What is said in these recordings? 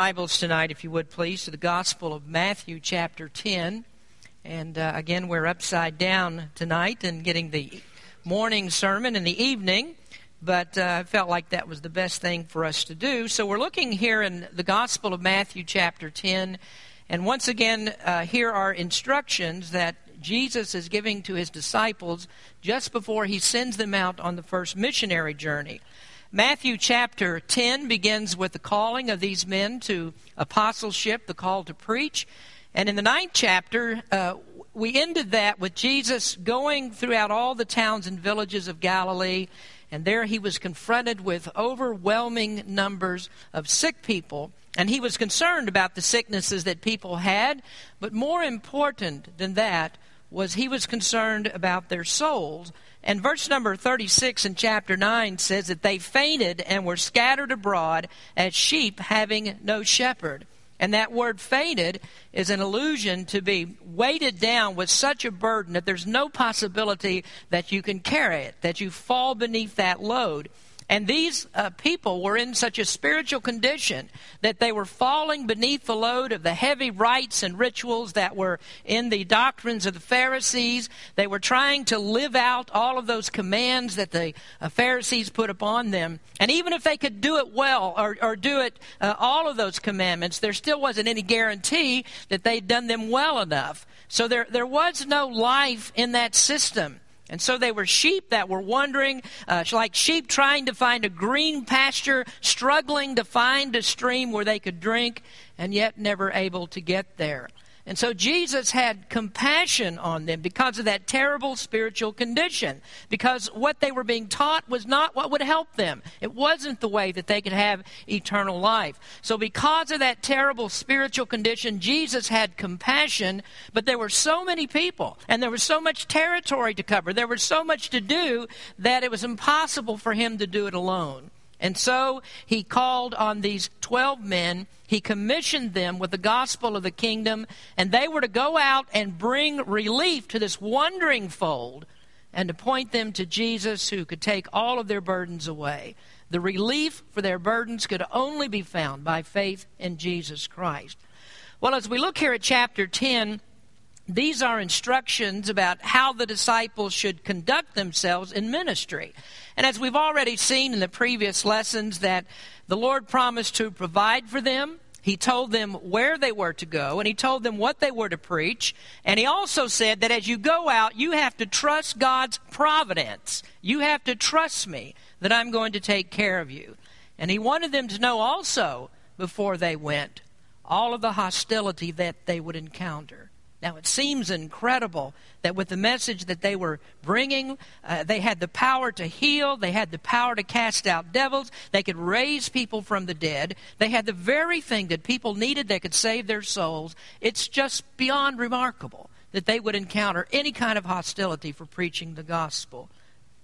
Bibles tonight, if you would please, to the Gospel of Matthew, chapter 10. And uh, again, we're upside down tonight and getting the morning sermon in the evening, but uh, I felt like that was the best thing for us to do. So we're looking here in the Gospel of Matthew, chapter 10. And once again, uh, here are instructions that Jesus is giving to his disciples just before he sends them out on the first missionary journey. Matthew chapter 10 begins with the calling of these men to apostleship, the call to preach. And in the ninth chapter, uh, we ended that with Jesus going throughout all the towns and villages of Galilee. And there he was confronted with overwhelming numbers of sick people. And he was concerned about the sicknesses that people had. But more important than that was he was concerned about their souls and verse number 36 in chapter 9 says that they fainted and were scattered abroad as sheep having no shepherd. And that word fainted is an allusion to be weighted down with such a burden that there's no possibility that you can carry it, that you fall beneath that load. And these uh, people were in such a spiritual condition that they were falling beneath the load of the heavy rites and rituals that were in the doctrines of the Pharisees. They were trying to live out all of those commands that the uh, Pharisees put upon them. And even if they could do it well or, or do it, uh, all of those commandments, there still wasn't any guarantee that they'd done them well enough. So there, there was no life in that system. And so they were sheep that were wandering, uh, like sheep trying to find a green pasture, struggling to find a stream where they could drink, and yet never able to get there. And so Jesus had compassion on them because of that terrible spiritual condition. Because what they were being taught was not what would help them. It wasn't the way that they could have eternal life. So, because of that terrible spiritual condition, Jesus had compassion, but there were so many people and there was so much territory to cover. There was so much to do that it was impossible for him to do it alone. And so he called on these 12 men. He commissioned them with the gospel of the kingdom, and they were to go out and bring relief to this wandering fold and to point them to Jesus who could take all of their burdens away. The relief for their burdens could only be found by faith in Jesus Christ. Well, as we look here at chapter 10, these are instructions about how the disciples should conduct themselves in ministry. And as we've already seen in the previous lessons, that the Lord promised to provide for them. He told them where they were to go, and He told them what they were to preach. And He also said that as you go out, you have to trust God's providence. You have to trust me that I'm going to take care of you. And He wanted them to know also, before they went, all of the hostility that they would encounter. Now, it seems incredible that with the message that they were bringing, uh, they had the power to heal, they had the power to cast out devils, they could raise people from the dead, they had the very thing that people needed that could save their souls. It's just beyond remarkable that they would encounter any kind of hostility for preaching the gospel.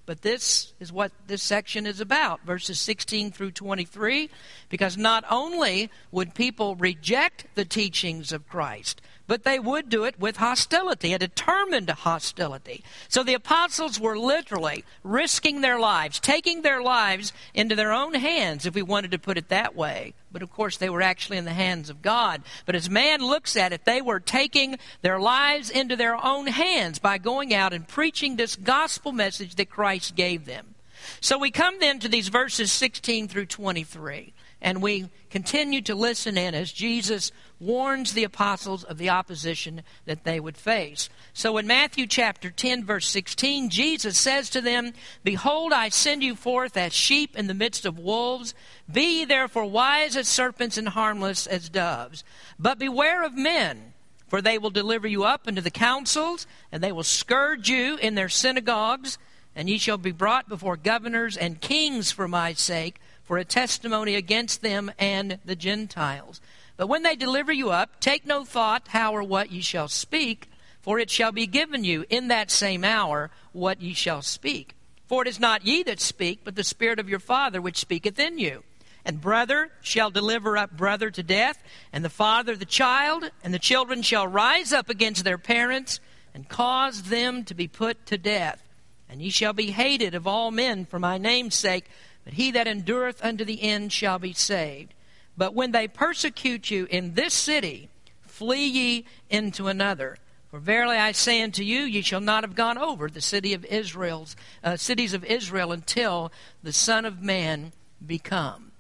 But this is what this section is about, verses 16 through 23, because not only would people reject the teachings of Christ, but they would do it with hostility, a determined hostility. So the apostles were literally risking their lives, taking their lives into their own hands, if we wanted to put it that way. But of course, they were actually in the hands of God. But as man looks at it, they were taking their lives into their own hands by going out and preaching this gospel message that Christ gave them. So we come then to these verses 16 through 23 and we continue to listen in as Jesus warns the apostles of the opposition that they would face. So in Matthew chapter 10, verse 16, Jesus says to them, Behold, I send you forth as sheep in the midst of wolves. Be ye therefore wise as serpents and harmless as doves. But beware of men. For they will deliver you up into the councils, and they will scourge you in their synagogues, and ye shall be brought before governors and kings for my sake, for a testimony against them and the Gentiles. But when they deliver you up, take no thought how or what ye shall speak, for it shall be given you in that same hour what ye shall speak. For it is not ye that speak, but the Spirit of your Father which speaketh in you. And brother shall deliver up brother to death, and the father the child, and the children shall rise up against their parents, and cause them to be put to death. And ye shall be hated of all men for my name's sake, but he that endureth unto the end shall be saved. But when they persecute you in this city, flee ye into another. For verily I say unto you, ye shall not have gone over the city of Israel's uh, cities of Israel until the Son of Man be come.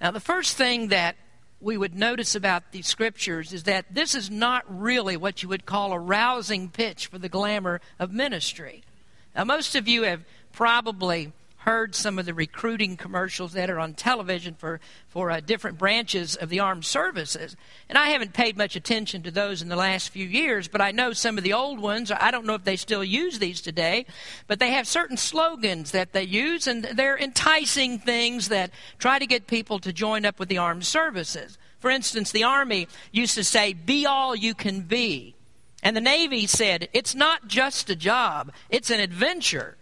Now, the first thing that we would notice about these scriptures is that this is not really what you would call a rousing pitch for the glamour of ministry. Now, most of you have probably heard some of the recruiting commercials that are on television for, for uh, different branches of the armed services. And I haven't paid much attention to those in the last few years, but I know some of the old ones. I don't know if they still use these today, but they have certain slogans that they use, and they're enticing things that try to get people to join up with the armed services. For instance, the Army used to say, Be all you can be. And the Navy said, It's not just a job, it's an adventure.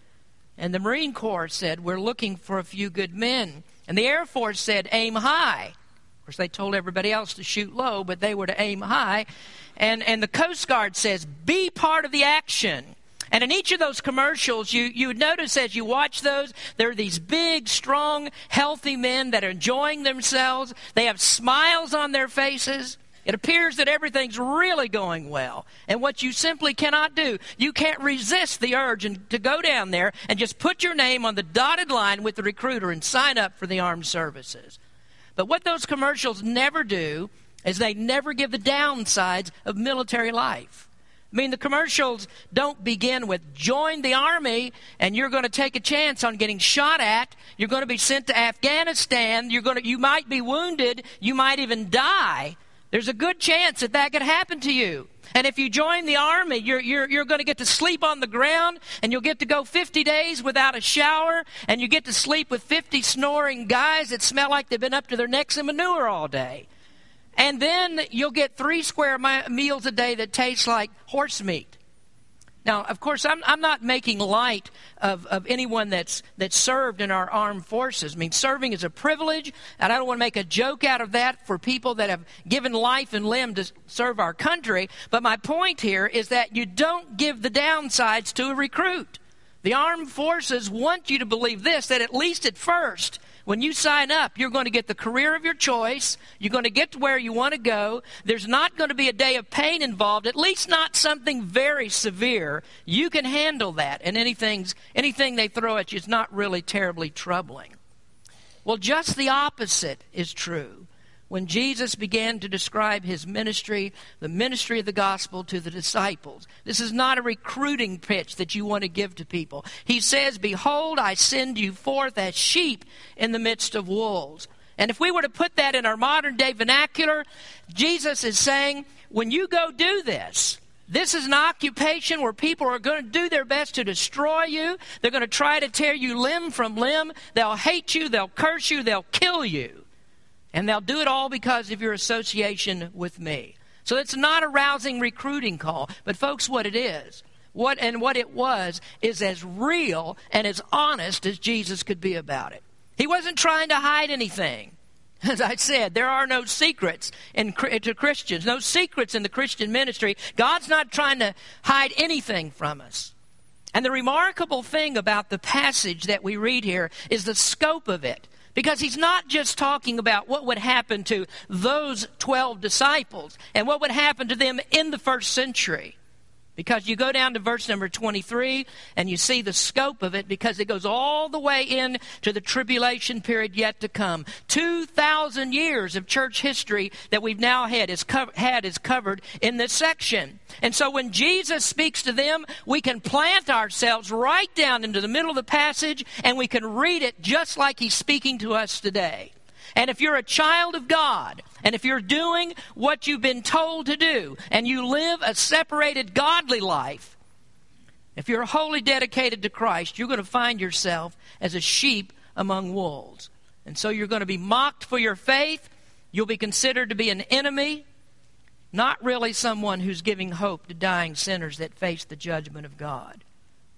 And the Marine Corps said, We're looking for a few good men. And the Air Force said, Aim high. Of course, they told everybody else to shoot low, but they were to aim high. And, and the Coast Guard says, Be part of the action. And in each of those commercials, you, you notice as you watch those, there are these big, strong, healthy men that are enjoying themselves. They have smiles on their faces. It appears that everything's really going well. And what you simply cannot do, you can't resist the urge to go down there and just put your name on the dotted line with the recruiter and sign up for the armed services. But what those commercials never do is they never give the downsides of military life. I mean, the commercials don't begin with join the army and you're going to take a chance on getting shot at. You're going to be sent to Afghanistan. You're going to, you might be wounded. You might even die. There's a good chance that that could happen to you. And if you join the army, you're, you're, you're going to get to sleep on the ground and you'll get to go 50 days without a shower and you get to sleep with 50 snoring guys that smell like they've been up to their necks in manure all day. And then you'll get three square mi- meals a day that taste like horse meat. Now, of course, I'm, I'm not making light of, of anyone that's, that's served in our armed forces. I mean, serving is a privilege, and I don't want to make a joke out of that for people that have given life and limb to serve our country. But my point here is that you don't give the downsides to a recruit. The armed forces want you to believe this that at least at first, when you sign up, you're going to get the career of your choice. You're going to get to where you want to go. There's not going to be a day of pain involved, at least not something very severe. You can handle that, and anything's, anything they throw at you is not really terribly troubling. Well, just the opposite is true when Jesus began to describe his ministry, the ministry of the gospel to the disciples. This is not a recruiting pitch that you want to give to people. He says, Behold, I send you forth as sheep in the midst of wolves. And if we were to put that in our modern day vernacular, Jesus is saying, when you go do this, this is an occupation where people are going to do their best to destroy you. They're going to try to tear you limb from limb. They'll hate you. They'll curse you. They'll kill you. And they'll do it all because of your association with me. So it's not a rousing recruiting call. But, folks, what it is, what and what it was, is as real and as honest as Jesus could be about it. He wasn't trying to hide anything. As I said, there are no secrets in, to Christians, no secrets in the Christian ministry. God's not trying to hide anything from us. And the remarkable thing about the passage that we read here is the scope of it. Because he's not just talking about what would happen to those 12 disciples and what would happen to them in the first century. Because you go down to verse number 23 and you see the scope of it because it goes all the way in to the tribulation period yet to come. 2,000 years of church history that we've now had is, co- had is covered in this section. And so when Jesus speaks to them, we can plant ourselves right down into the middle of the passage and we can read it just like he's speaking to us today. And if you're a child of God, and if you're doing what you've been told to do, and you live a separated, godly life, if you're wholly dedicated to Christ, you're going to find yourself as a sheep among wolves. And so you're going to be mocked for your faith. You'll be considered to be an enemy, not really someone who's giving hope to dying sinners that face the judgment of God.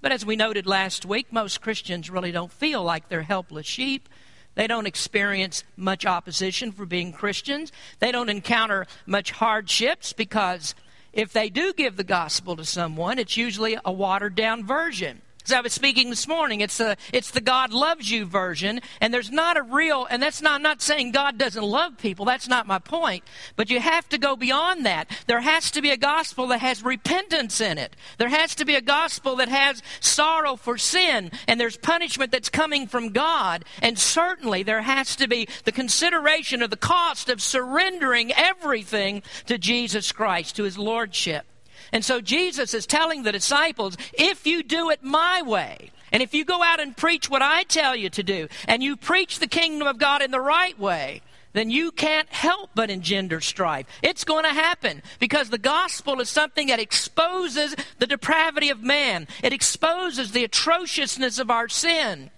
But as we noted last week, most Christians really don't feel like they're helpless sheep. They don't experience much opposition for being Christians. They don't encounter much hardships because if they do give the gospel to someone, it's usually a watered down version. As I was speaking this morning, it's the, it's the God loves you version, and there's not a real, and that's not, I'm not saying God doesn't love people, that's not my point, but you have to go beyond that. There has to be a gospel that has repentance in it. There has to be a gospel that has sorrow for sin, and there's punishment that's coming from God, and certainly there has to be the consideration of the cost of surrendering everything to Jesus Christ, to his lordship. And so Jesus is telling the disciples, if you do it my way, and if you go out and preach what I tell you to do, and you preach the kingdom of God in the right way, then you can't help but engender strife. It's going to happen because the gospel is something that exposes the depravity of man. It exposes the atrociousness of our sin.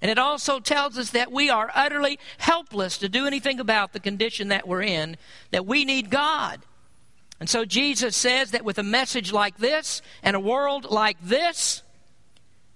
And it also tells us that we are utterly helpless to do anything about the condition that we're in, that we need God. And so Jesus says that with a message like this and a world like this,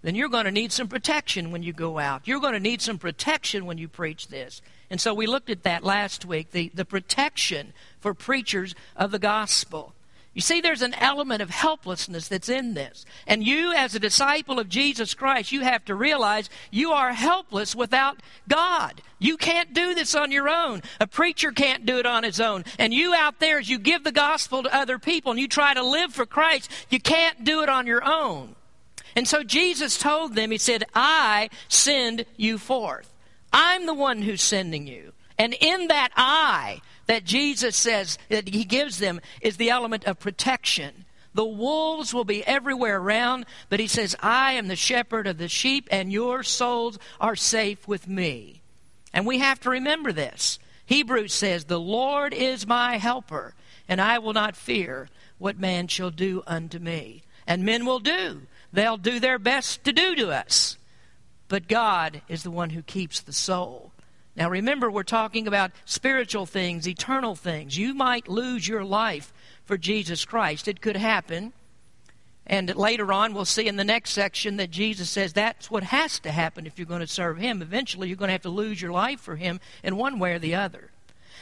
then you're going to need some protection when you go out. You're going to need some protection when you preach this. And so we looked at that last week the, the protection for preachers of the gospel. You see, there's an element of helplessness that's in this. And you, as a disciple of Jesus Christ, you have to realize you are helpless without God. You can't do this on your own. A preacher can't do it on his own. And you out there, as you give the gospel to other people and you try to live for Christ, you can't do it on your own. And so Jesus told them, He said, I send you forth. I'm the one who's sending you. And in that I, that Jesus says that he gives them is the element of protection. The wolves will be everywhere around, but he says, I am the shepherd of the sheep, and your souls are safe with me. And we have to remember this. Hebrews says, The Lord is my helper, and I will not fear what man shall do unto me. And men will do. They'll do their best to do to us. But God is the one who keeps the soul. Now remember, we're talking about spiritual things, eternal things. You might lose your life for Jesus Christ. It could happen. And later on, we'll see in the next section that Jesus says that's what has to happen if you're going to serve Him. Eventually, you're going to have to lose your life for Him in one way or the other.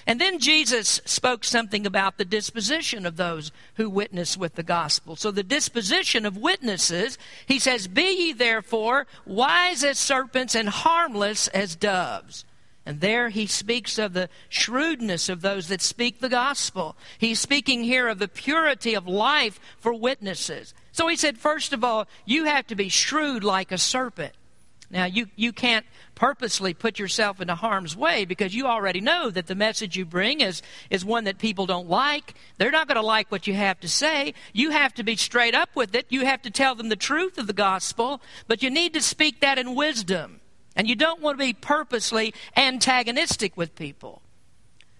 And then Jesus spoke something about the disposition of those who witness with the gospel. So, the disposition of witnesses, he says, Be ye therefore wise as serpents and harmless as doves. And there he speaks of the shrewdness of those that speak the gospel. He's speaking here of the purity of life for witnesses. So he said, first of all, you have to be shrewd like a serpent. Now, you, you can't purposely put yourself into harm's way because you already know that the message you bring is, is one that people don't like. They're not going to like what you have to say. You have to be straight up with it. You have to tell them the truth of the gospel, but you need to speak that in wisdom. And you don't want to be purposely antagonistic with people.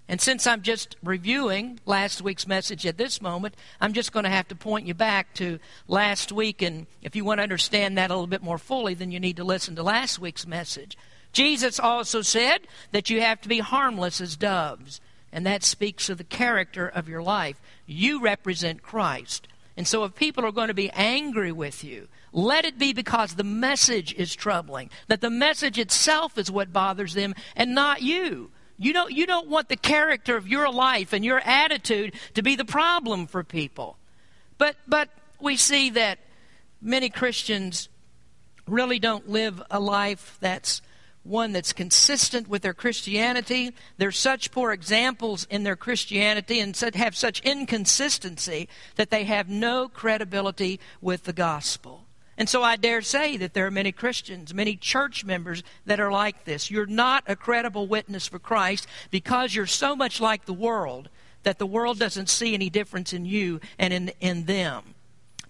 And since I'm just reviewing last week's message at this moment, I'm just going to have to point you back to last week. And if you want to understand that a little bit more fully, then you need to listen to last week's message. Jesus also said that you have to be harmless as doves. And that speaks of the character of your life. You represent Christ. And so if people are going to be angry with you, let it be because the message is troubling, that the message itself is what bothers them and not you. You don't, you don't want the character of your life and your attitude to be the problem for people. But, but we see that many Christians really don't live a life that's one that's consistent with their Christianity. They're such poor examples in their Christianity and have such inconsistency that they have no credibility with the gospel. And so I dare say that there are many Christians, many church members that are like this. You're not a credible witness for Christ because you're so much like the world that the world doesn't see any difference in you and in, in them.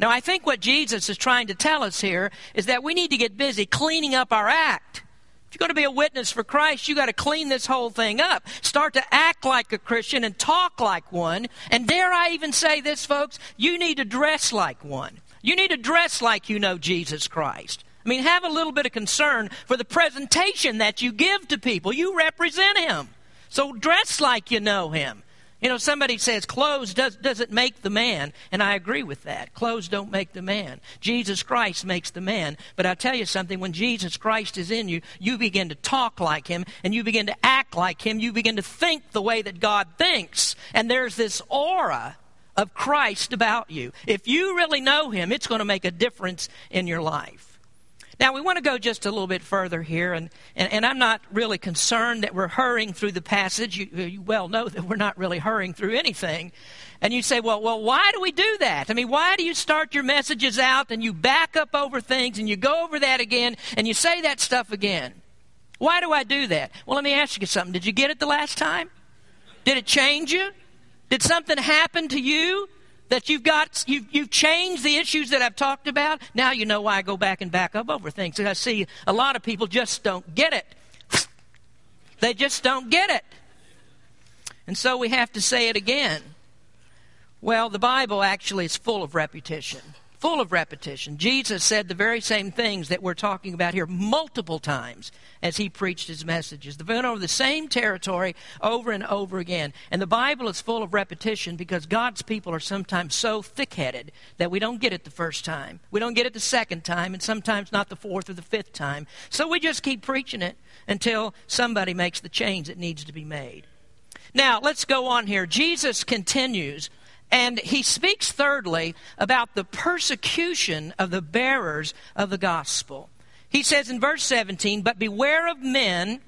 Now, I think what Jesus is trying to tell us here is that we need to get busy cleaning up our act. If you're going to be a witness for Christ, you got to clean this whole thing up. Start to act like a Christian and talk like one. And dare I even say this, folks? You need to dress like one. You need to dress like you know Jesus Christ. I mean, have a little bit of concern for the presentation that you give to people. You represent Him. So dress like you know Him. You know, somebody says clothes does, doesn't make the man, and I agree with that. Clothes don't make the man. Jesus Christ makes the man. But i tell you something, when Jesus Christ is in you, you begin to talk like him, and you begin to act like him, you begin to think the way that God thinks. And there's this aura of Christ about you. If you really know Him, it's going to make a difference in your life. Now, we want to go just a little bit further here, and, and, and, I'm not really concerned that we're hurrying through the passage. You, you well know that we're not really hurrying through anything. And you say, well, well, why do we do that? I mean, why do you start your messages out and you back up over things and you go over that again and you say that stuff again? Why do I do that? Well, let me ask you something. Did you get it the last time? Did it change you? Did something happen to you that you've got you've, you've changed the issues that I've talked about. Now you know why I go back and back up over things. I see a lot of people just don't get it. They just don't get it. And so we have to say it again. Well, the Bible actually is full of repetition full of repetition. Jesus said the very same things that we're talking about here multiple times as he preached his messages. They went over the same territory over and over again. And the Bible is full of repetition because God's people are sometimes so thick headed that we don't get it the first time. We don't get it the second time, and sometimes not the fourth or the fifth time. So we just keep preaching it until somebody makes the change that needs to be made. Now, let's go on here. Jesus continues and he speaks, thirdly, about the persecution of the bearers of the gospel. He says in verse 17, But beware of men,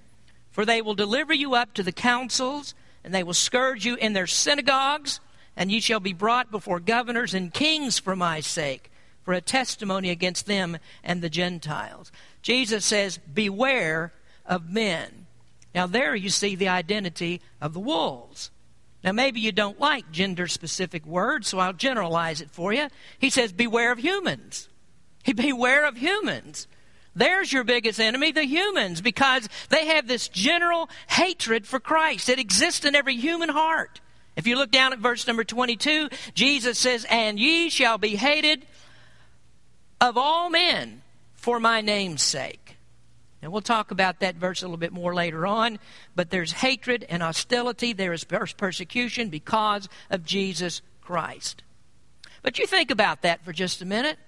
for they will deliver you up to the councils, and they will scourge you in their synagogues, and ye shall be brought before governors and kings for my sake, for a testimony against them and the Gentiles. Jesus says, Beware of men. Now, there you see the identity of the wolves. Now, maybe you don't like gender specific words, so I'll generalize it for you. He says, Beware of humans. He, Beware of humans. There's your biggest enemy, the humans, because they have this general hatred for Christ that exists in every human heart. If you look down at verse number 22, Jesus says, And ye shall be hated of all men for my name's sake. And we'll talk about that verse a little bit more later on. But there's hatred and hostility, there is persecution because of Jesus Christ. But you think about that for just a minute.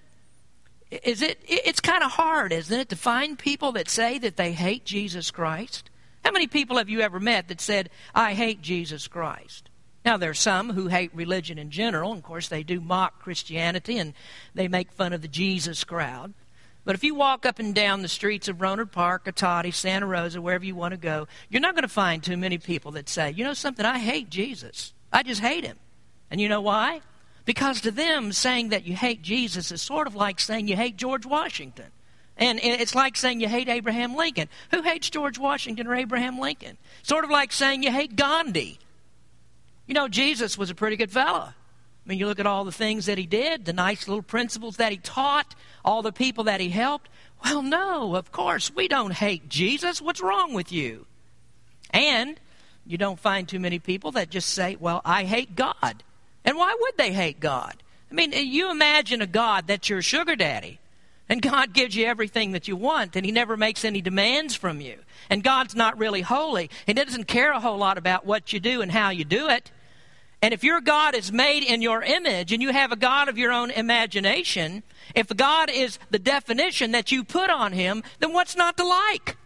Is it it's kind of hard, isn't it, to find people that say that they hate Jesus Christ? How many people have you ever met that said, I hate Jesus Christ? Now, there are some who hate religion in general. Of course, they do mock Christianity and they make fun of the Jesus crowd. But if you walk up and down the streets of Rohnert Park, Cotati, Santa Rosa, wherever you want to go, you're not going to find too many people that say, you know something, I hate Jesus. I just hate him. And you know why? Because to them, saying that you hate Jesus is sort of like saying you hate George Washington. And it's like saying you hate Abraham Lincoln. Who hates George Washington or Abraham Lincoln? Sort of like saying you hate Gandhi. You know, Jesus was a pretty good fellow. I mean, you look at all the things that he did, the nice little principles that he taught, all the people that he helped. Well, no, of course, we don't hate Jesus. What's wrong with you? And you don't find too many people that just say, well, I hate God. And why would they hate God? I mean, uh, you imagine a God that's your sugar daddy. And God gives you everything that you want, and He never makes any demands from you. And God's not really holy. And he doesn't care a whole lot about what you do and how you do it. And if your God is made in your image and you have a God of your own imagination, if God is the definition that you put on him, then what's not to like?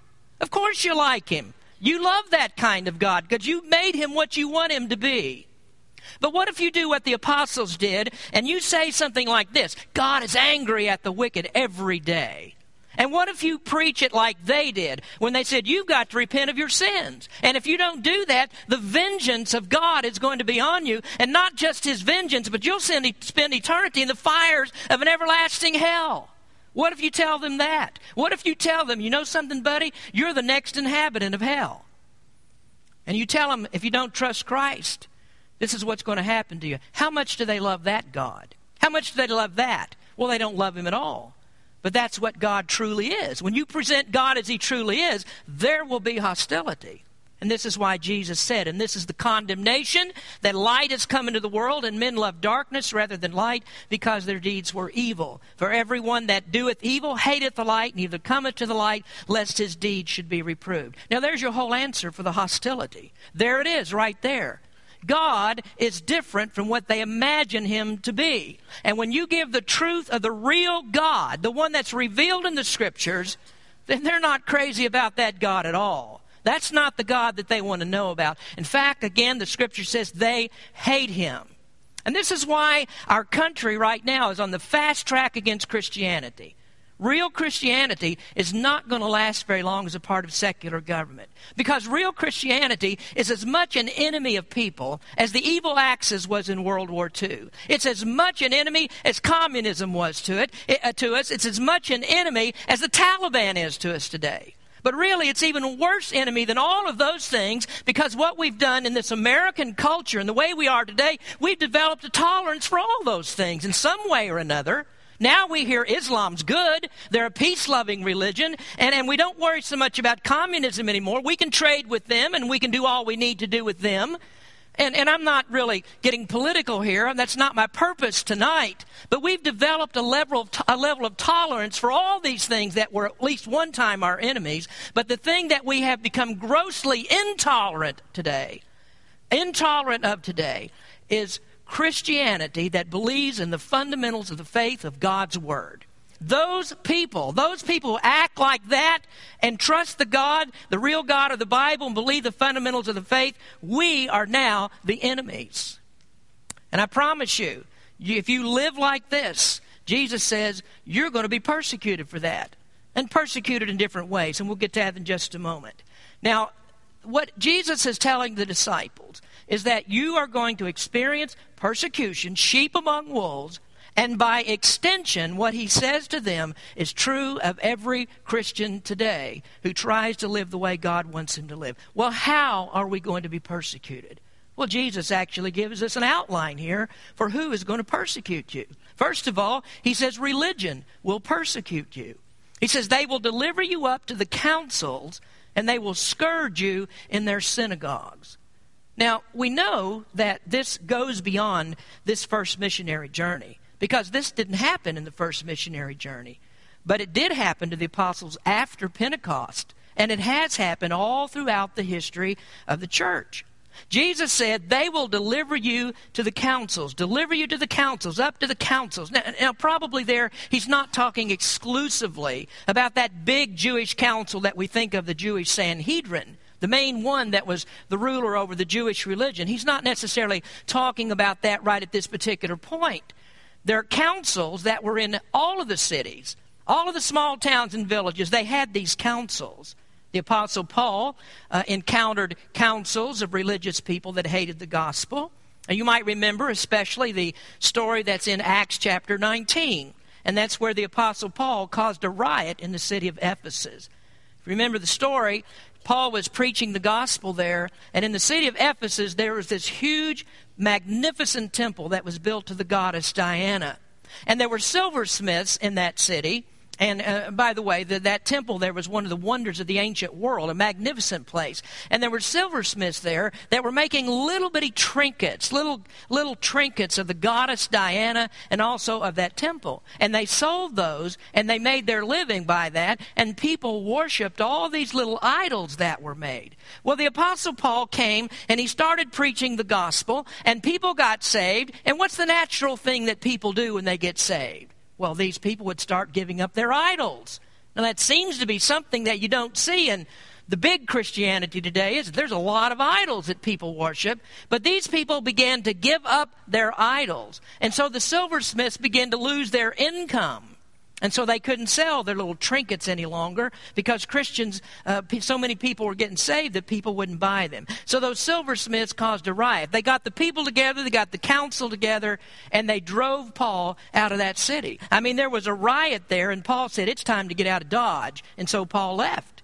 Of course you like him. You love that kind of God because you made him what you want him to be. But what if you do what the apostles did and you say something like this God is angry at the wicked every day? And what if you preach it like they did when they said, You've got to repent of your sins? And if you don't do that, the vengeance of God is going to be on you. And not just his vengeance, but you'll spend eternity in the fires of an everlasting hell. What if you tell them that? What if you tell them, You know something, buddy? You're the next inhabitant of hell. And you tell them, If you don't trust Christ, this is what's going to happen to you. How much do they love that God? How much do they love that? Well, they don't love him at all. But that's what God truly is. When you present God as He truly is, there will be hostility. And this is why Jesus said, and this is the condemnation that light has come into the world, and men love darkness rather than light, because their deeds were evil. For everyone that doeth evil hateth the light, neither cometh to the light, lest his deeds should be reproved. Now there's your whole answer for the hostility. There it is, right there. God is different from what they imagine him to be. And when you give the truth of the real God, the one that's revealed in the scriptures, then they're not crazy about that God at all. That's not the God that they want to know about. In fact, again, the scripture says they hate him. And this is why our country right now is on the fast track against Christianity. Real Christianity is not going to last very long as a part of secular government. Because real Christianity is as much an enemy of people as the evil Axis was in World War II. It's as much an enemy as communism was to it, uh, to us. It's as much an enemy as the Taliban is to us today. But really, it's even worse enemy than all of those things because what we've done in this American culture and the way we are today, we've developed a tolerance for all those things in some way or another. Now we hear Islam's good. They're a peace loving religion. And, and we don't worry so much about communism anymore. We can trade with them and we can do all we need to do with them. And, and I'm not really getting political here, and that's not my purpose tonight. But we've developed a level, of, a level of tolerance for all these things that were at least one time our enemies. But the thing that we have become grossly intolerant today, intolerant of today, is Christianity that believes in the fundamentals of the faith of God's Word. Those people, those people who act like that and trust the God, the real God of the Bible, and believe the fundamentals of the faith, we are now the enemies. And I promise you, if you live like this, Jesus says you're going to be persecuted for that. And persecuted in different ways. And we'll get to that in just a moment. Now, what Jesus is telling the disciples is that you are going to experience persecution, sheep among wolves, and by extension, what he says to them is true of every Christian today who tries to live the way God wants him to live. Well, how are we going to be persecuted? Well, Jesus actually gives us an outline here for who is going to persecute you. First of all, he says religion will persecute you. He says they will deliver you up to the councils and they will scourge you in their synagogues. Now, we know that this goes beyond this first missionary journey because this didn't happen in the first missionary journey. But it did happen to the apostles after Pentecost, and it has happened all throughout the history of the church. Jesus said, They will deliver you to the councils, deliver you to the councils, up to the councils. Now, now, probably there, he's not talking exclusively about that big Jewish council that we think of, the Jewish Sanhedrin the main one that was the ruler over the Jewish religion. He's not necessarily talking about that right at this particular point. There are councils that were in all of the cities, all of the small towns and villages. They had these councils. The Apostle Paul uh, encountered councils of religious people that hated the gospel. And you might remember, especially, the story that's in Acts chapter 19. And that's where the Apostle Paul caused a riot in the city of Ephesus. If you Remember the story, Paul was preaching the gospel there, and in the city of Ephesus, there was this huge, magnificent temple that was built to the goddess Diana. And there were silversmiths in that city and uh, by the way, the, that temple there was one of the wonders of the ancient world, a magnificent place. And there were silversmiths there that were making little bitty trinkets, little little trinkets of the goddess Diana and also of that temple. And they sold those and they made their living by that. And people worshipped all these little idols that were made. Well, the apostle Paul came and he started preaching the gospel, and people got saved. And what's the natural thing that people do when they get saved? Well, these people would start giving up their idols. Now, that seems to be something that you don't see in the big Christianity today is there's a lot of idols that people worship, but these people began to give up their idols. And so the silversmiths began to lose their income. And so they couldn't sell their little trinkets any longer because Christians, uh, so many people were getting saved that people wouldn't buy them. So those silversmiths caused a riot. They got the people together, they got the council together, and they drove Paul out of that city. I mean, there was a riot there, and Paul said, It's time to get out of Dodge. And so Paul left.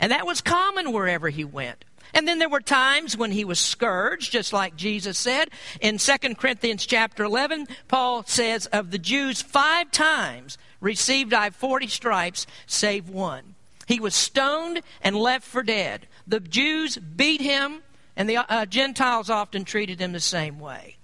And that was common wherever he went. And then there were times when he was scourged, just like Jesus said. In 2 Corinthians chapter 11, Paul says, Of the Jews, five times received I 40 stripes, save one. He was stoned and left for dead. The Jews beat him, and the uh, Gentiles often treated him the same way.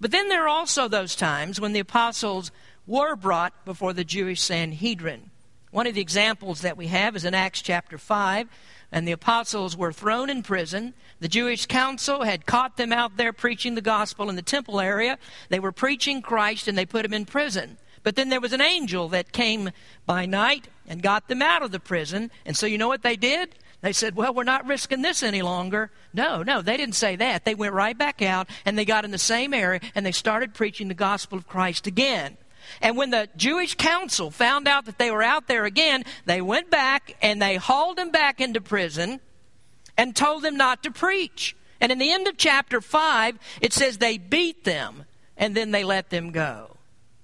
But then there are also those times when the apostles were brought before the Jewish Sanhedrin. One of the examples that we have is in Acts chapter 5 and the apostles were thrown in prison. The Jewish council had caught them out there preaching the gospel in the temple area. They were preaching Christ and they put them in prison. But then there was an angel that came by night and got them out of the prison. And so you know what they did? They said, Well, we're not risking this any longer. No, no, they didn't say that. They went right back out and they got in the same area and they started preaching the gospel of Christ again. And when the Jewish council found out that they were out there again, they went back and they hauled them back into prison and told them not to preach. And in the end of chapter 5, it says they beat them and then they let them go.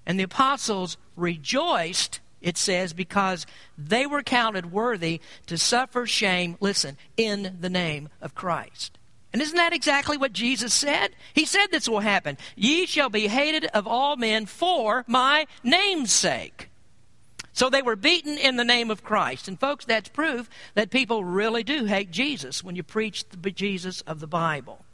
And the apostles rejoiced, it says, because they were counted worthy to suffer shame, listen, in the name of Christ. And isn't that exactly what Jesus said? He said this will happen. Ye shall be hated of all men for my name's sake. So they were beaten in the name of Christ. And folks, that's proof that people really do hate Jesus when you preach the Jesus of the Bible.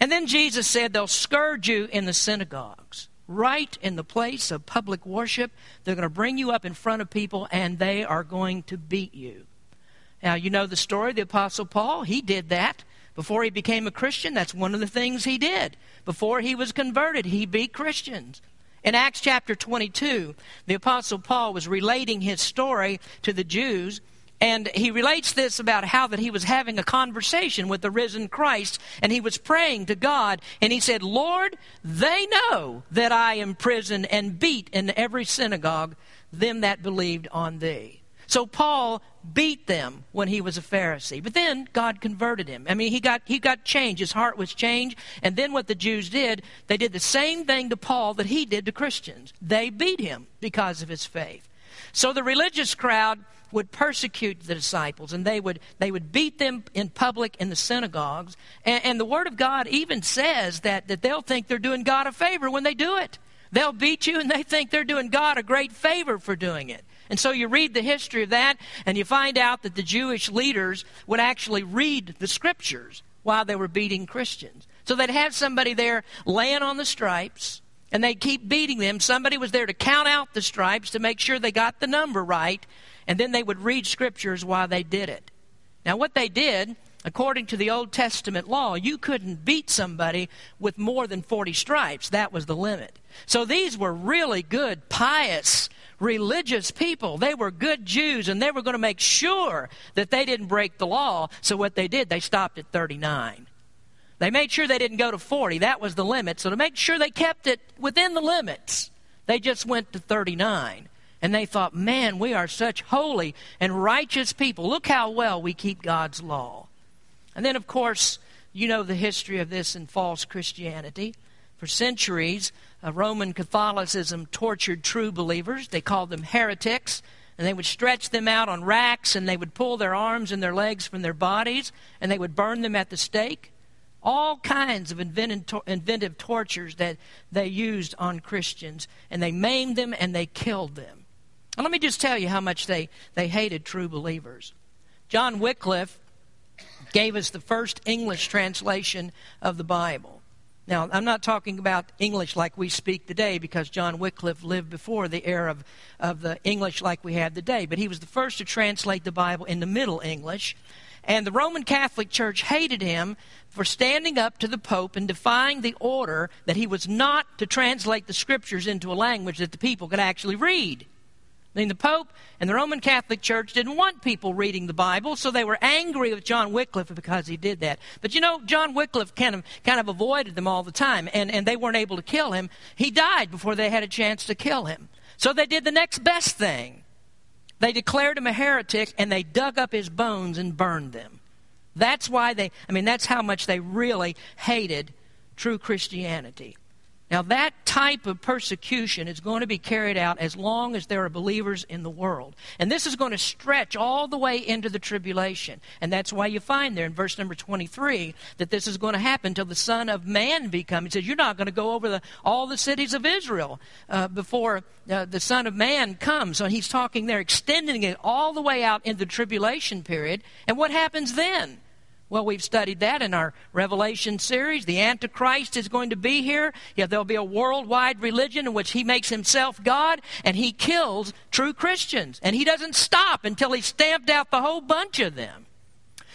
And then Jesus said they'll scourge you in the synagogues, right in the place of public worship. They're going to bring you up in front of people and they are going to beat you. Now, you know the story of the Apostle Paul. He did that. Before he became a Christian, that's one of the things he did. Before he was converted, he beat Christians. In Acts chapter 22, the Apostle Paul was relating his story to the Jews, and he relates this about how that he was having a conversation with the risen Christ, and he was praying to God, and he said, Lord, they know that I am imprisoned and beat in every synagogue them that believed on thee. So Paul beat them when he was a Pharisee. But then God converted him. I mean, he got, he got changed. His heart was changed. And then what the Jews did, they did the same thing to Paul that he did to Christians. They beat him because of his faith. So the religious crowd would persecute the disciples and they would, they would beat them in public in the synagogues. And, and the Word of God even says that, that they'll think they're doing God a favor when they do it. They'll beat you and they think they're doing God a great favor for doing it. And so you read the history of that, and you find out that the Jewish leaders would actually read the scriptures while they were beating Christians. So they'd have somebody there laying on the stripes, and they'd keep beating them. Somebody was there to count out the stripes to make sure they got the number right, and then they would read scriptures while they did it. Now, what they did, according to the Old Testament law, you couldn't beat somebody with more than 40 stripes. That was the limit. So these were really good, pious religious people. They were good Jews, and they were going to make sure that they didn't break the law. So what they did, they stopped at 39. They made sure they didn't go to 40. That was the limit. So to make sure they kept it within the limits, they just went to 39. And they thought, man, we are such holy and righteous people. Look how well we keep God's law. And then, of course, you know the history of this in false Christianity. For centuries, uh, Roman Catholicism tortured true believers. They called them heretics. And they would stretch them out on racks and they would pull their arms and their legs from their bodies and they would burn them at the stake. All kinds of inventive tortures that they used on Christians. And they maimed them and they killed them. And let me just tell you how much they, they hated true believers. John Wycliffe gave us the first English translation of the Bible. Now, I'm not talking about English like we speak today because John Wycliffe lived before the era of, of the English like we have today, but he was the first to translate the Bible into Middle English. And the Roman Catholic Church hated him for standing up to the Pope and defying the order that he was not to translate the scriptures into a language that the people could actually read. I mean, the Pope and the Roman Catholic Church didn't want people reading the Bible, so they were angry with John Wycliffe because he did that. But you know, John Wycliffe kind of, kind of avoided them all the time, and, and they weren't able to kill him. He died before they had a chance to kill him. So they did the next best thing. They declared him a heretic, and they dug up his bones and burned them. That's why they, I mean, that's how much they really hated true Christianity. Now, that type of persecution is going to be carried out as long as there are believers in the world. And this is going to stretch all the way into the tribulation. And that's why you find there in verse number 23 that this is going to happen until the Son of Man be come. He says, You're not going to go over the, all the cities of Israel uh, before uh, the Son of Man comes. So he's talking there, extending it all the way out into the tribulation period. And what happens then? Well, we've studied that in our Revelation series. The Antichrist is going to be here. Yeah, there'll be a worldwide religion in which he makes himself God and he kills true Christians. And he doesn't stop until he's stamped out the whole bunch of them.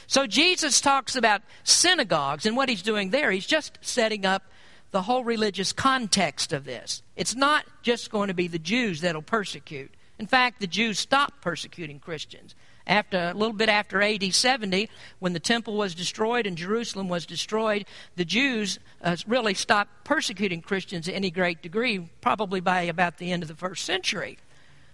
So Jesus talks about synagogues, and what he's doing there, he's just setting up the whole religious context of this. It's not just going to be the Jews that'll persecute. In fact, the Jews stopped persecuting Christians After a little bit after AD 70, when the temple was destroyed and Jerusalem was destroyed, the Jews uh, really stopped persecuting Christians to any great degree, probably by about the end of the first century.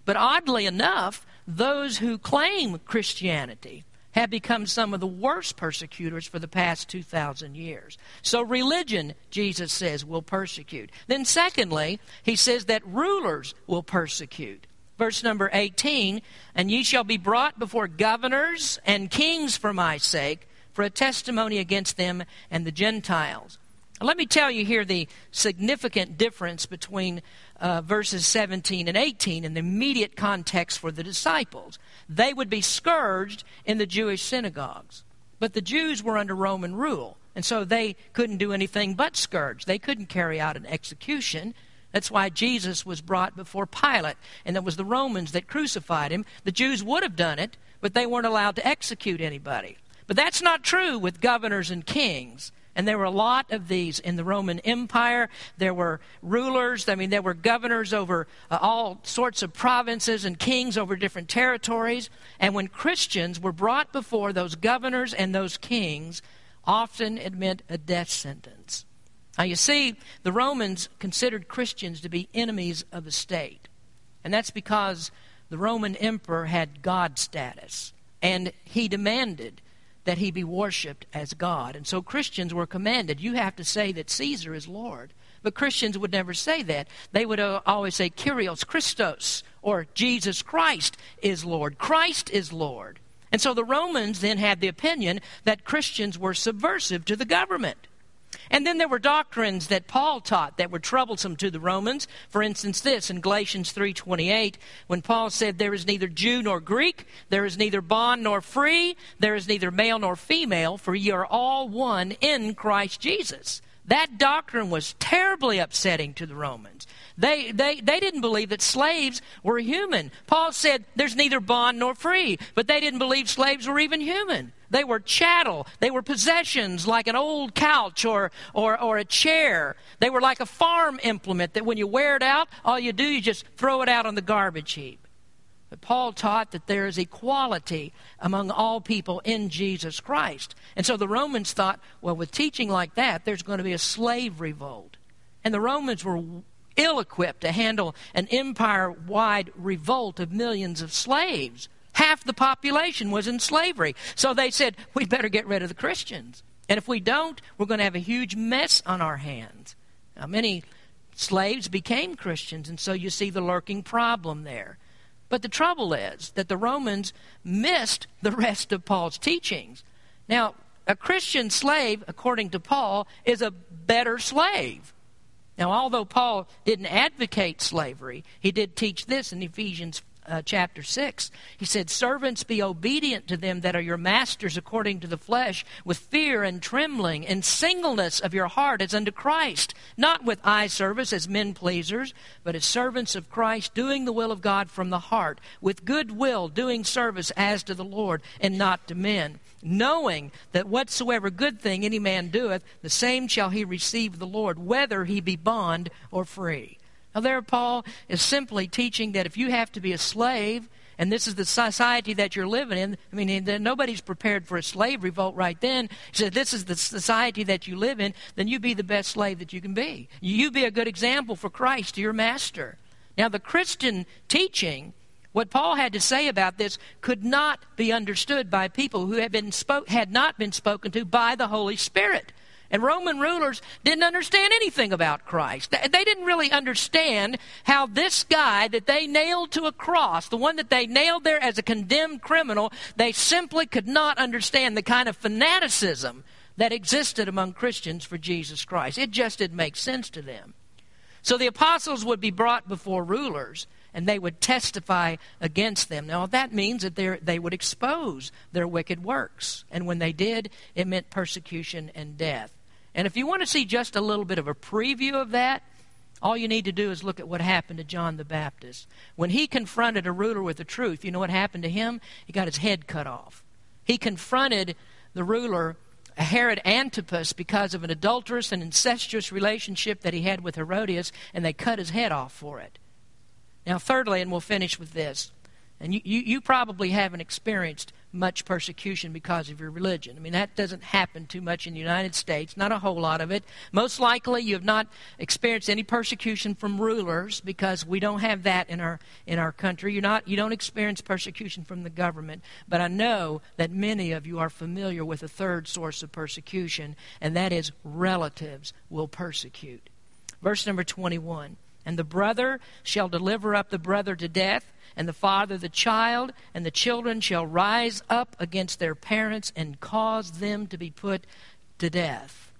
But oddly enough, those who claim Christianity have become some of the worst persecutors for the past 2,000 years. So, religion, Jesus says, will persecute. Then, secondly, he says that rulers will persecute. Verse number 18 And ye shall be brought before governors and kings for my sake, for a testimony against them and the Gentiles. Let me tell you here the significant difference between uh, verses 17 and 18 in the immediate context for the disciples. They would be scourged in the Jewish synagogues. But the Jews were under Roman rule, and so they couldn't do anything but scourge. They couldn't carry out an execution. That's why Jesus was brought before Pilate, and it was the Romans that crucified him. The Jews would have done it, but they weren't allowed to execute anybody. But that's not true with governors and kings. And there were a lot of these in the Roman Empire. There were rulers, I mean, there were governors over uh, all sorts of provinces and kings over different territories. And when Christians were brought before those governors and those kings, often it meant a death sentence. Now, you see, the Romans considered Christians to be enemies of the state. And that's because the Roman emperor had God status. And he demanded that he be worshiped as God. And so Christians were commanded, you have to say that Caesar is Lord. But Christians would never say that. They would uh, always say Kyrios Christos or Jesus Christ is Lord. Christ is Lord. And so the Romans then had the opinion that Christians were subversive to the government. And then there were doctrines that Paul taught that were troublesome to the Romans. For instance, this in Galatians 3:28, when Paul said there is neither Jew nor Greek, there is neither bond nor free, there is neither male nor female, for ye are all one in Christ Jesus. That doctrine was terribly upsetting to the Romans. They, they, they didn't believe that slaves were human. Paul said there's neither bond nor free, but they didn't believe slaves were even human. They were chattel. They were possessions like an old couch or, or, or a chair. They were like a farm implement that when you wear it out, all you do is just throw it out on the garbage heap. But Paul taught that there is equality among all people in Jesus Christ. And so the Romans thought, well, with teaching like that, there's going to be a slave revolt. And the Romans were ill equipped to handle an empire wide revolt of millions of slaves. Half the population was in slavery. So they said, we better get rid of the Christians. And if we don't, we're going to have a huge mess on our hands. Now, many slaves became Christians, and so you see the lurking problem there. But the trouble is that the Romans missed the rest of Paul's teachings. Now, a Christian slave, according to Paul, is a better slave. Now, although Paul didn't advocate slavery, he did teach this in Ephesians uh, chapter 6. He said, Servants, be obedient to them that are your masters according to the flesh, with fear and trembling, and singleness of your heart as unto Christ, not with eye service as men pleasers, but as servants of Christ, doing the will of God from the heart, with good will, doing service as to the Lord, and not to men knowing that whatsoever good thing any man doeth, the same shall he receive the Lord, whether he be bond or free. Now, there, Paul is simply teaching that if you have to be a slave, and this is the society that you're living in. I mean, nobody's prepared for a slave revolt right then. He said, This is the society that you live in, then you be the best slave that you can be. You be a good example for Christ your master. Now, the Christian teaching, what Paul had to say about this, could not be understood by people who had, been spoke, had not been spoken to by the Holy Spirit. And Roman rulers didn't understand anything about Christ. They didn't really understand how this guy that they nailed to a cross, the one that they nailed there as a condemned criminal, they simply could not understand the kind of fanaticism that existed among Christians for Jesus Christ. It just didn't make sense to them. So the apostles would be brought before rulers and they would testify against them. Now, that means that they would expose their wicked works. And when they did, it meant persecution and death. And if you want to see just a little bit of a preview of that, all you need to do is look at what happened to John the Baptist. When he confronted a ruler with the truth, you know what happened to him? He got his head cut off. He confronted the ruler, Herod Antipas, because of an adulterous and incestuous relationship that he had with Herodias, and they cut his head off for it. Now, thirdly, and we'll finish with this And you, you, you probably haven't experienced much persecution because of your religion. I mean, that doesn't happen too much in the United States, not a whole lot of it. Most likely, you have not experienced any persecution from rulers because we don't have that in our in our country. You're not you don't experience persecution from the government, but I know that many of you are familiar with a third source of persecution, and that is relatives will persecute. Verse number 21. And the brother shall deliver up the brother to death and the father the child, and the children shall rise up against their parents and cause them to be put to death.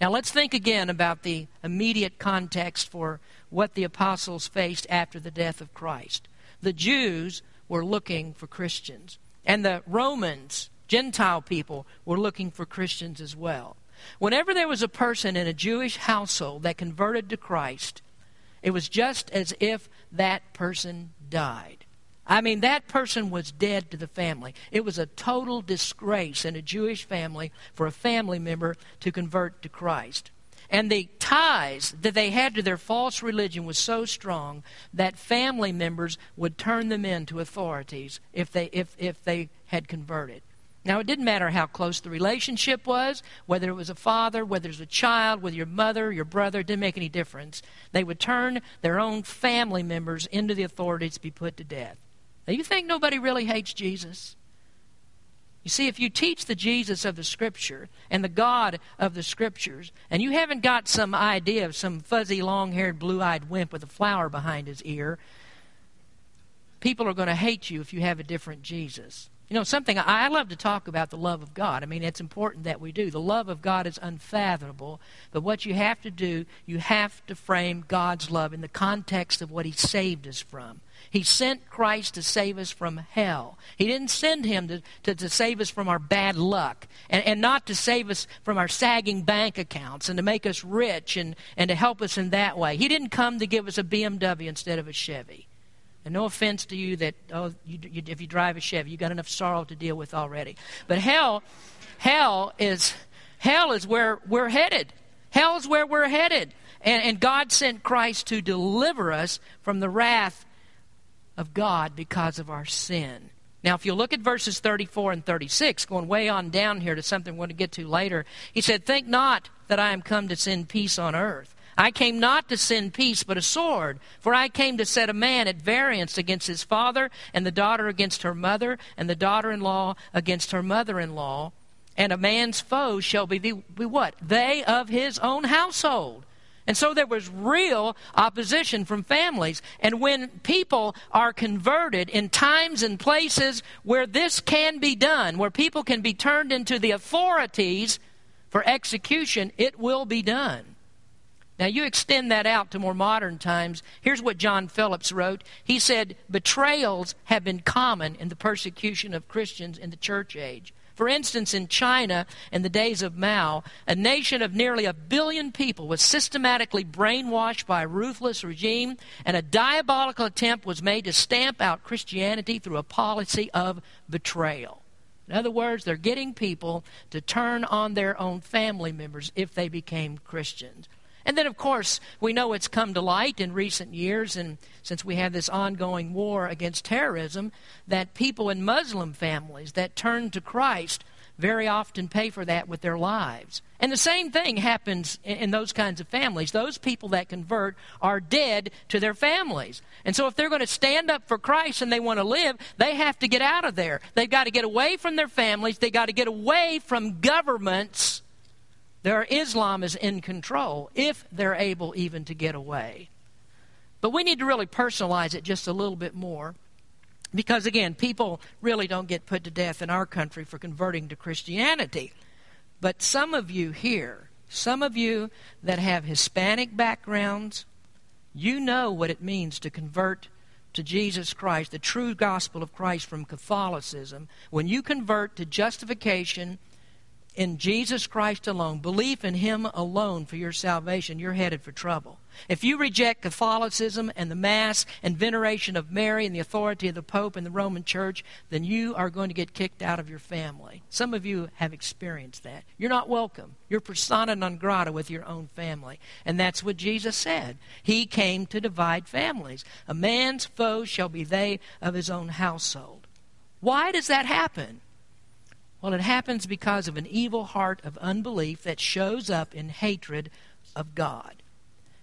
Now let's think again about the immediate context for what the apostles faced after the death of Christ. The Jews were looking for Christians, and the Romans, Gentile people, were looking for Christians as well. Whenever there was a person in a Jewish household that converted to Christ, it was just as if that person died. I mean, that person was dead to the family. It was a total disgrace in a Jewish family for a family member to convert to Christ. And the ties that they had to their false religion was so strong that family members would turn them in to authorities if they, if, if they had converted. Now, it didn't matter how close the relationship was, whether it was a father, whether it was a child, whether your mother, your brother, it didn't make any difference. They would turn their own family members into the authorities to be put to death. Now, you think nobody really hates Jesus? You see, if you teach the Jesus of the Scripture and the God of the Scriptures, and you haven't got some idea of some fuzzy, long haired, blue eyed wimp with a flower behind his ear, people are going to hate you if you have a different Jesus. You know, something I love to talk about the love of God. I mean, it's important that we do. The love of God is unfathomable, but what you have to do, you have to frame God's love in the context of what He saved us from. He sent Christ to save us from hell. He didn't send him to, to, to, save us from our bad luck and, and not to save us from our sagging bank accounts and to make us rich and, and to help us in that way. He didn't come to give us a BMW instead of a Chevy. And no offense to you that oh, you, you, if you drive a Chevy, you've got enough sorrow to deal with already. But hell, hell is hell is where we're headed. Hell is where we're headed. And, and God sent Christ to deliver us from the wrath of God because of our sin. Now, if you look at verses 34 and 36, going way on down here to something we're going to get to later, he said, Think not that I am come to send peace on earth. I came not to send peace, but a sword. For I came to set a man at variance against his father, and the daughter against her mother, and the daughter in law against her mother in law. And a man's foes shall be, the, be what? They of his own household. And so there was real opposition from families. And when people are converted in times and places where this can be done, where people can be turned into the authorities for execution, it will be done. Now, you extend that out to more modern times. Here's what John Phillips wrote. He said, Betrayals have been common in the persecution of Christians in the church age. For instance, in China, in the days of Mao, a nation of nearly a billion people was systematically brainwashed by a ruthless regime, and a diabolical attempt was made to stamp out Christianity through a policy of betrayal. In other words, they're getting people to turn on their own family members if they became Christians. And then, of course, we know it's come to light in recent years, and since we have this ongoing war against terrorism, that people in Muslim families that turn to Christ very often pay for that with their lives. And the same thing happens in, those kinds of families. Those people that convert are dead to their families. And so if they're going to stand up for Christ and they want to live, they have to get out of there. They've got to get away from their families. They've got to get away from governments their Islam is in control if they're able even to get away. But we need to really personalize it just a little bit more. Because again, people really don't get put to death in our country for converting to Christianity. But some of you here, some of you that have Hispanic backgrounds, you know what it means to convert to Jesus Christ, the true gospel of Christ from Catholicism. When you convert to justification in Jesus Christ alone, belief in Him alone for your salvation, you're headed for trouble. If you reject Catholicism and the Mass and veneration of Mary and the authority of the Pope and the Roman Church, then you are going to get kicked out of your family. Some of you have experienced that. You're not welcome. You're persona non grata with your own family. And that's what Jesus said. He came to divide families. A man's foes shall be they of his own household. Why does that happen? Well, it happens because of an evil heart of unbelief that shows up in hatred of God.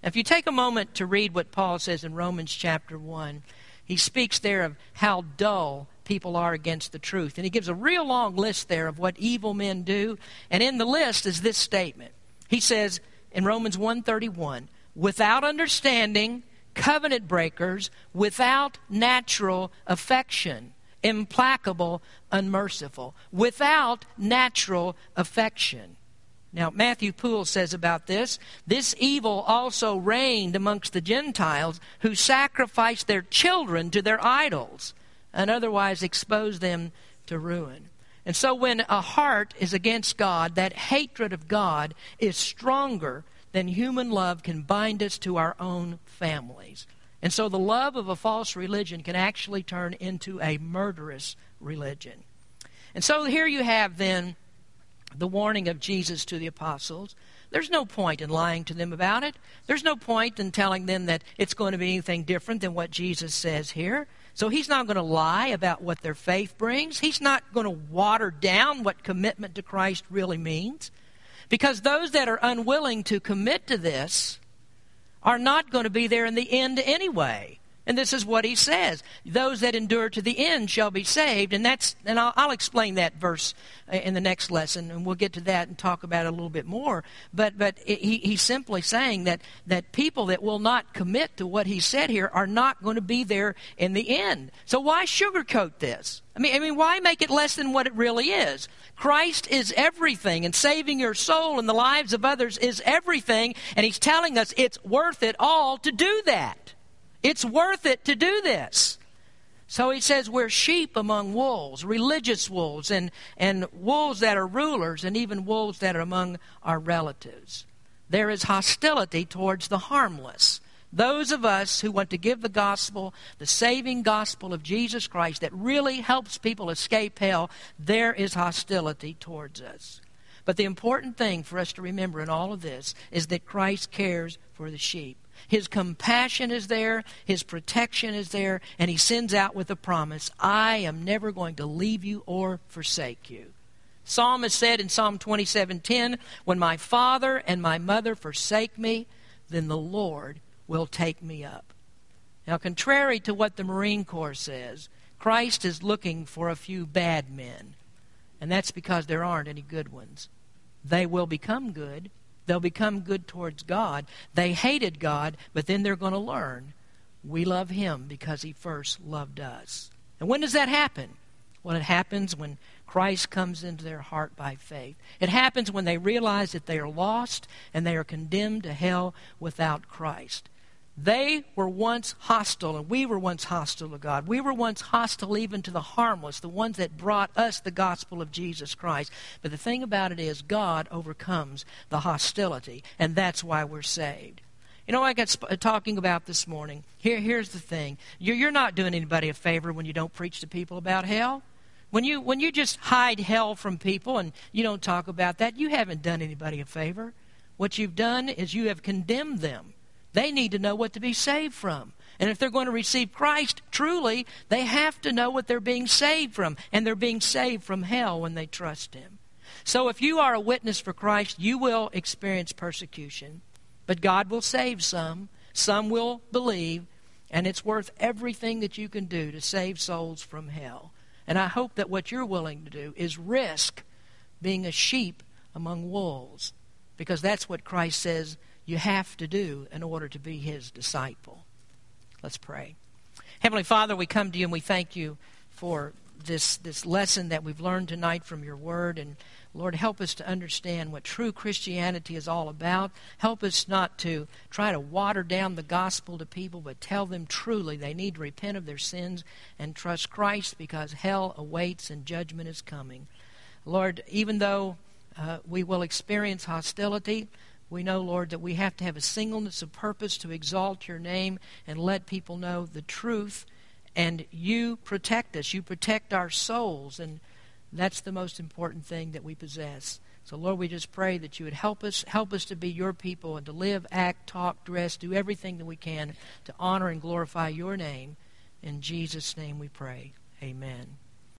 If you take a moment to read what Paul says in Romans chapter 1, he speaks there of how dull people are against the truth. And he gives a real long list there of what evil men do. And in the list is this statement. He says in Romans 1:31, without understanding, covenant breakers, without natural affection, implacable, unmerciful, without natural affection. Now, Matthew Poole says about this this evil also reigned amongst the Gentiles who sacrificed their children to their idols and otherwise exposed them to ruin. And so, when a heart is against God, that hatred of God is stronger than human love can bind us to our own families. And so, the love of a false religion can actually turn into a murderous religion. And so, here you have then the warning of Jesus to the apostles. There's no point in lying to them about it. There's no point in telling them that it's going to be anything different than what Jesus says here. So he's not going to lie about what their faith brings. He's not going to water down what commitment to Christ really means. Because those that are unwilling to commit to this are not going to be there in the end anyway. And this is what he says those that endure to the end shall be saved. And, that's, and I'll, I'll, explain that verse uh, in the next lesson, and we'll get to that and talk about it a little bit more. But, but he, he's simply saying that, that people that will not commit to what he said here are not going to be there in the end. So why sugarcoat this? I mean, I mean, why make it less than what it really is? Christ is everything, and saving your soul and the lives of others is everything, and he's telling us it's worth it all to do that. It's worth it to do this. So he says we're sheep among wolves, religious wolves, and, and wolves that are rulers, and even wolves that are among our relatives. There is hostility towards the harmless. Those of us who want to give the gospel, the saving gospel of Jesus Christ that really helps people escape hell, there is hostility towards us. But the important thing for us to remember in all of this is that Christ cares for the sheep. His compassion is there, His protection is there, and He sends out with a promise I am never going to leave you or forsake you. Psalmist said in Psalm 27:10, "When my father and my mother forsake me, then the Lord will take me up." Now, contrary to what the Marine Corps says, Christ is looking for a few bad men, and that's because there aren't any good ones. They will become good They'll become good towards God. They hated God, but then they're going to learn we love Him because He first loved us. And when does that happen? Well, it happens when Christ comes into their heart by faith. It happens when they realize that they are lost and they are condemned to hell without Christ. They were once hostile, and we were once hostile to God. We were once hostile even to the harmless, the ones that brought us the gospel of Jesus Christ. But the thing about it is, God overcomes the hostility, and that's why we're saved. You know, I got sp- uh, talking about this morning. Here, here's the thing: you're, you're not doing anybody a favor when you don't preach to people about hell. When you when you just hide hell from people and you don't talk about that, you haven't done anybody a favor. What you've done is you have condemned them. They need to know what to be saved from. And if they're going to receive Christ truly, they have to know what they're being saved from. And they're being saved from hell when they trust Him. So if you are a witness for Christ, you will experience persecution. But God will save some. Some will believe. And it's worth everything that you can do to save souls from hell. And I hope that what you're willing to do is risk being a sheep among wolves. Because that's what Christ says you have to do in order to be his disciple. Let's pray. Heavenly Father, we come to you and we thank you for this, this lesson that we've learned tonight from your word. And Lord, help us to understand what true Christianity is all about. Help us not to try to water down the gospel to people, but tell them truly they need to repent of their sins and trust Christ because hell awaits and judgment is coming. Lord, even though uh, we will experience hostility. We know, Lord, that we have to have a singleness of purpose to exalt your name and let people know the truth. And you protect us. You protect our souls. And that's the most important thing that we possess. So, Lord, we just pray that you would help us, help us to be your people and to live, act, talk, dress, do everything that we can to honor and glorify your name. In Jesus' name we pray. Amen.